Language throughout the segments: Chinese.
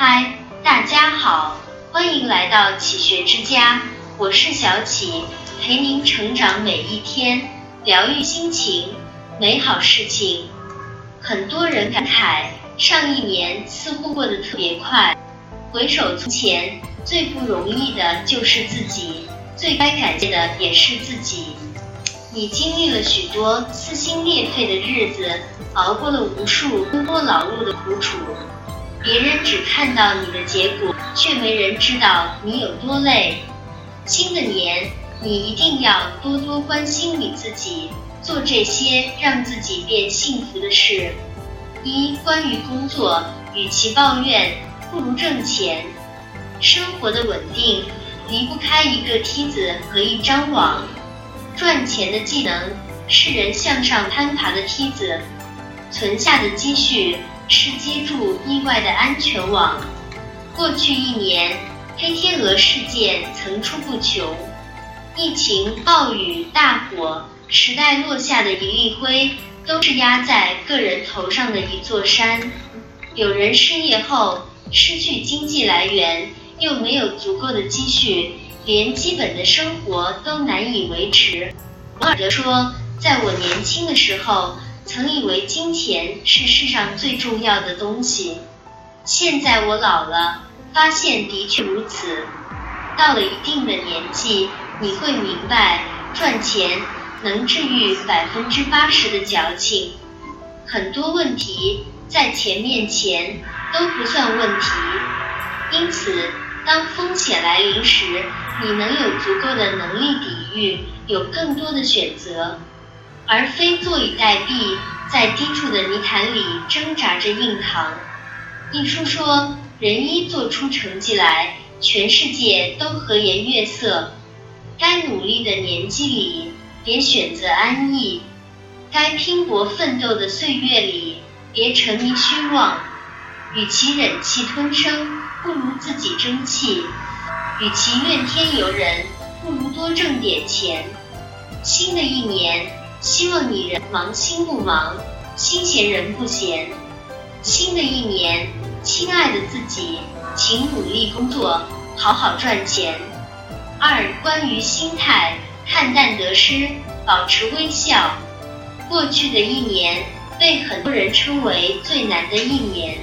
嗨，大家好，欢迎来到启学之家，我是小启，陪您成长每一天，疗愈心情，美好事情。很多人感慨，上一年似乎过得特别快。回首从前，最不容易的就是自己，最该感谢的也是自己。你经历了许多撕心裂肺的日子，熬过了无数奔波劳碌的苦楚。别人只看到你的结果，却没人知道你有多累。新的年，你一定要多多关心你自己，做这些让自己变幸福的事。一、关于工作，与其抱怨。不如挣钱，生活的稳定离不开一个梯子和一张网。赚钱的技能是人向上攀爬的梯子，存下的积蓄是接住意外的安全网。过去一年，黑天鹅事件层出不穷，疫情、暴雨、大火，时代落下的一粒灰，都是压在个人头上的一座山。有人失业后。失去经济来源，又没有足够的积蓄，连基本的生活都难以维持。王尔德说：“在我年轻的时候，曾以为金钱是世上最重要的东西。现在我老了，发现的确如此。到了一定的年纪，你会明白，赚钱能治愈百分之八十的矫情。很多问题在钱面前。”都不算问题，因此，当风险来临时，你能有足够的能力抵御，有更多的选择，而非坐以待毙，在低处的泥潭里挣扎着硬扛。一书说，人一做出成绩来，全世界都和颜悦色。该努力的年纪里，别选择安逸；该拼搏奋斗的岁月里，别沉迷虚妄。与其忍气吞声，不如自己争气；与其怨天尤人，不如多挣点钱。新的一年，希望你人忙心不忙，心闲人不闲。新的一年，亲爱的自己，请努力工作，好好赚钱。二、关于心态，看淡得失，保持微笑。过去的一年，被很多人称为最难的一年。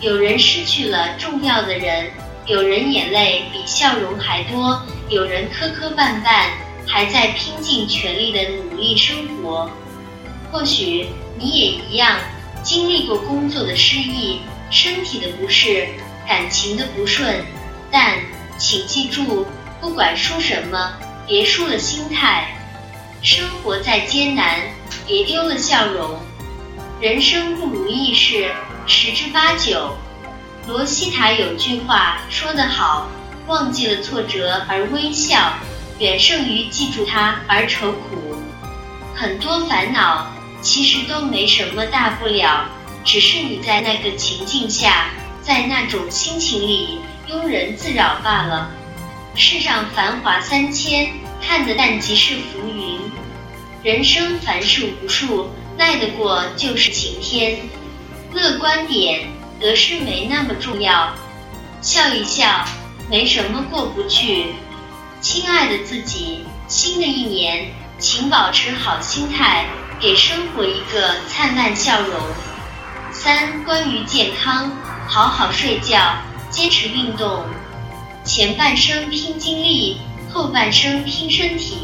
有人失去了重要的人，有人眼泪比笑容还多，有人磕磕绊绊，还在拼尽全力的努力生活。或许你也一样，经历过工作的失意、身体的不适、感情的不顺，但请记住，不管输什么，别输了心态。生活再艰难，别丢了笑容。人生不如意事。十之八九，罗西塔有句话说得好：“忘记了挫折而微笑，远胜于记住它而愁苦。”很多烦恼其实都没什么大不了，只是你在那个情境下，在那种心情里庸人自扰罢了。世上繁华三千，看得淡即是浮云。人生凡事无数，耐得过就是晴天。乐观点，得失没那么重要，笑一笑，没什么过不去。亲爱的自己，新的一年，请保持好心态，给生活一个灿烂笑容。三、关于健康，好好睡觉，坚持运动。前半生拼精力，后半生拼身体。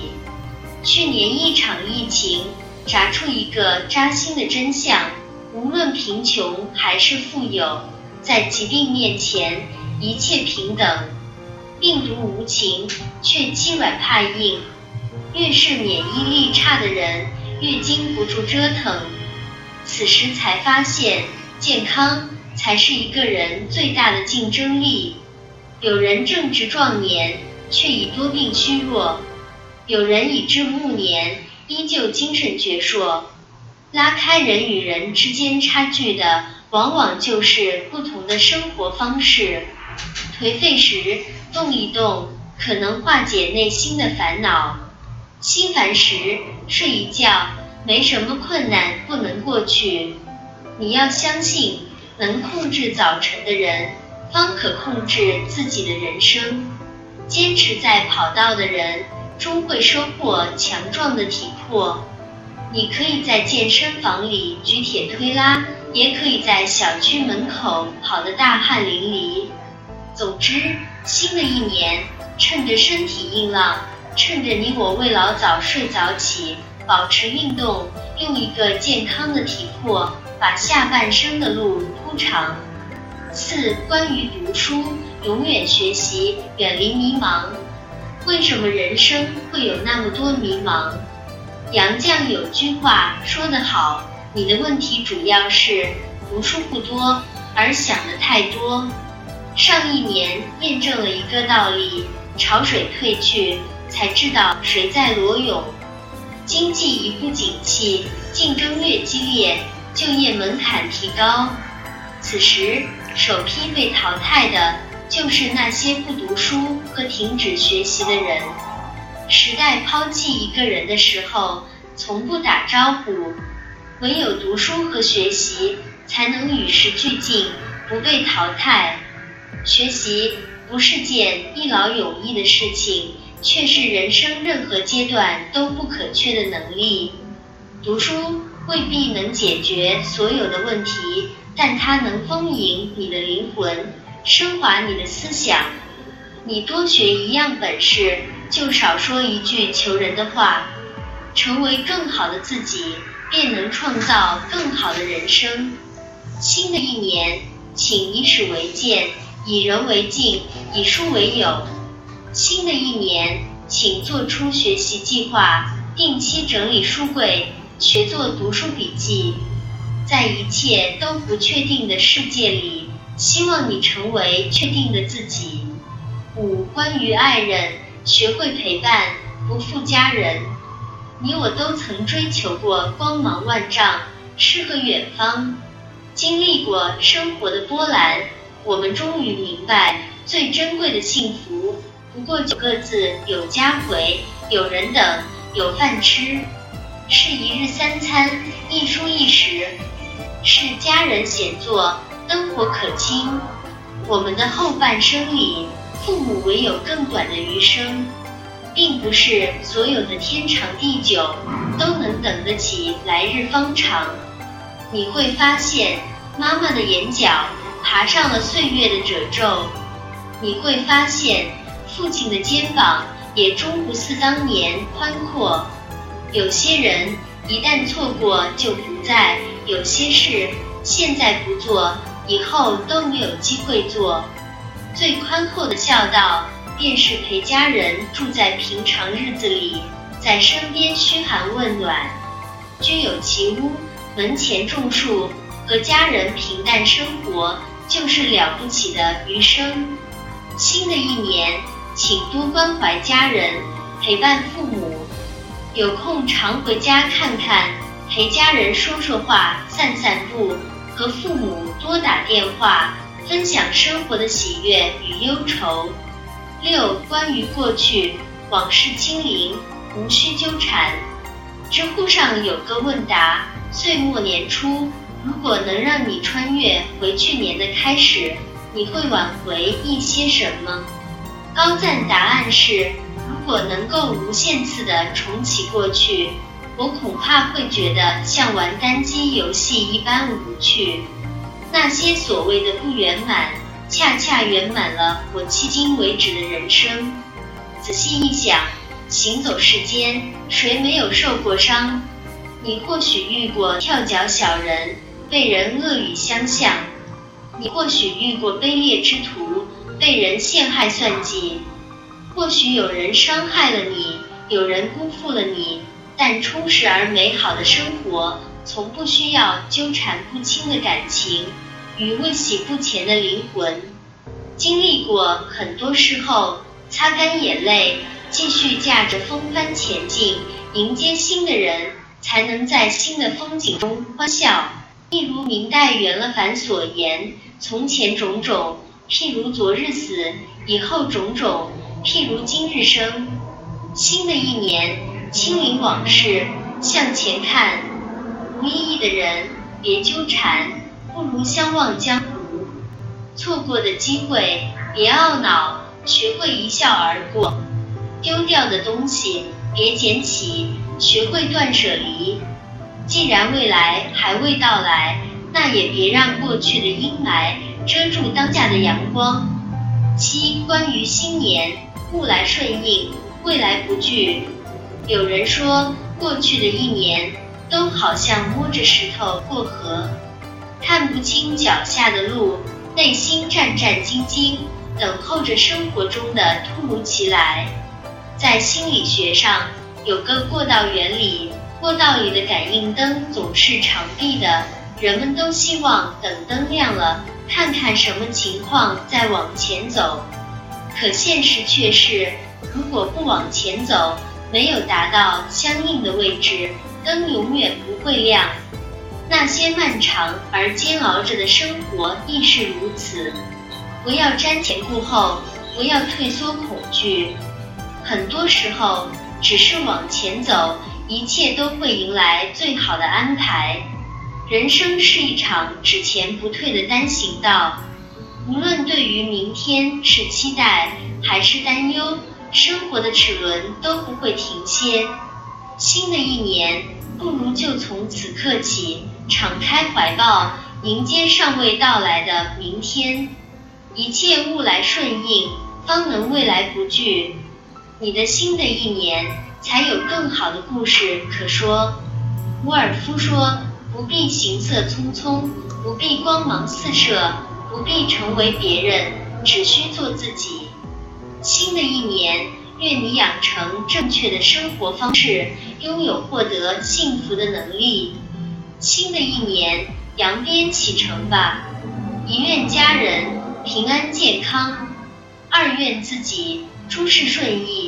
去年一场疫情，炸出一个扎心的真相。无论贫穷还是富有，在疾病面前，一切平等。病毒无情，却欺软怕硬。越是免疫力差的人，越经不住折腾。此时才发现，健康才是一个人最大的竞争力。有人正值壮年，却已多病虚弱；有人已至暮年，依旧精神矍铄。拉开人与人之间差距的，往往就是不同的生活方式。颓废时动一动，可能化解内心的烦恼；心烦时睡一觉，没什么困难不能过去。你要相信，能控制早晨的人，方可控制自己的人生。坚持在跑道的人，终会收获强壮的体魄。你可以在健身房里举铁推拉，也可以在小区门口跑得大汗淋漓。总之，新的一年，趁着身体硬朗，趁着你我未老早睡早起，保持运动，用一个健康的体魄，把下半生的路铺长。四、关于读书，永远学习，远离迷茫。为什么人生会有那么多迷茫？杨绛有句话说得好：“你的问题主要是读书不多，而想的太多。”上一年验证了一个道理：潮水退去，才知道谁在裸泳。经济一不景气，竞争越激烈，就业门槛提高。此时，首批被淘汰的就是那些不读书和停止学习的人。时代抛弃一个人的时候，从不打招呼。唯有读书和学习，才能与时俱进，不被淘汰。学习不是件一劳永逸的事情，却是人生任何阶段都不可缺的能力。读书未必能解决所有的问题，但它能丰盈你的灵魂，升华你的思想。你多学一样本事。就少说一句求人的话，成为更好的自己，便能创造更好的人生。新的一年，请以史为鉴，以人为镜，以书为友。新的一年，请做出学习计划，定期整理书柜，学做读书笔记。在一切都不确定的世界里，希望你成为确定的自己。五、关于爱人。学会陪伴，不负家人。你我都曾追求过光芒万丈，诗和远方。经历过生活的波澜，我们终于明白，最珍贵的幸福，不过九个字：有家回，有人等，有饭吃。是一日三餐，一蔬一食，是家人闲坐，灯火可亲。我们的后半生里。父母唯有更短的余生，并不是所有的天长地久都能等得起来日方长。你会发现，妈妈的眼角爬上了岁月的褶皱；你会发现，父亲的肩膀也终不似当年宽阔。有些人一旦错过就不在，有些事现在不做，以后都没有机会做。最宽厚的孝道，便是陪家人住在平常日子里，在身边嘘寒问暖。居有其屋，门前种树，和家人平淡生活，就是了不起的余生。新的一年，请多关怀家人，陪伴父母，有空常回家看看，陪家人说说话，散散步，和父母多打电话。分享生活的喜悦与忧愁。六、关于过去，往事清零，无需纠缠。知乎上有个问答：岁末年初，如果能让你穿越回去年的开始，你会挽回一些什么？高赞答案是：如果能够无限次的重启过去，我恐怕会觉得像玩单机游戏一般无趣。那些所谓的不圆满，恰恰圆满了我迄今为止的人生。仔细一想，行走世间，谁没有受过伤？你或许遇过跳脚小人，被人恶语相向；你或许遇过卑劣之徒，被人陷害算计；或许有人伤害了你，有人辜负了你。但充实而美好的生活。从不需要纠缠不清的感情与未洗不前的灵魂，经历过很多事后，擦干眼泪，继续驾着风帆前进，迎接新的人，才能在新的风景中欢笑。一如明代袁了凡所言：“从前种种，譬如昨日死；以后种种，譬如今日生。”新的一年，清零往事，向前看。无意义的人别纠缠，不如相忘江湖。错过的机会别懊恼，学会一笑而过；丢掉的东西别捡起，学会断舍离。既然未来还未到来，那也别让过去的阴霾遮住当下的阳光。七、关于新年，物来顺应，未来不惧。有人说，过去的一年都好像摸着石头过河，看不清脚下的路，内心战战兢兢，等候着生活中的突如其来。在心理学上，有个过道原理。过道里的感应灯总是长闭的，人们都希望等灯亮了，看看什么情况再往前走。可现实却是，如果不往前走，没有达到相应的位置，灯永远不会亮。那些漫长而煎熬着的生活亦是如此。不要瞻前顾后，不要退缩恐惧，很多时候只是往前走。一切都会迎来最好的安排。人生是一场只前不退的单行道，无论对于明天是期待还是担忧，生活的齿轮都不会停歇。新的一年，不如就从此刻起，敞开怀抱，迎接尚未到来的明天。一切物来顺应，方能未来不惧。你的新的一年。才有更好的故事可说。沃尔夫说：“不必行色匆匆，不必光芒四射，不必成为别人，只需做自己。”新的一年，愿你养成正确的生活方式，拥有获得幸福的能力。新的一年，扬鞭启程吧！一愿家人平安健康，二愿自己诸事顺意。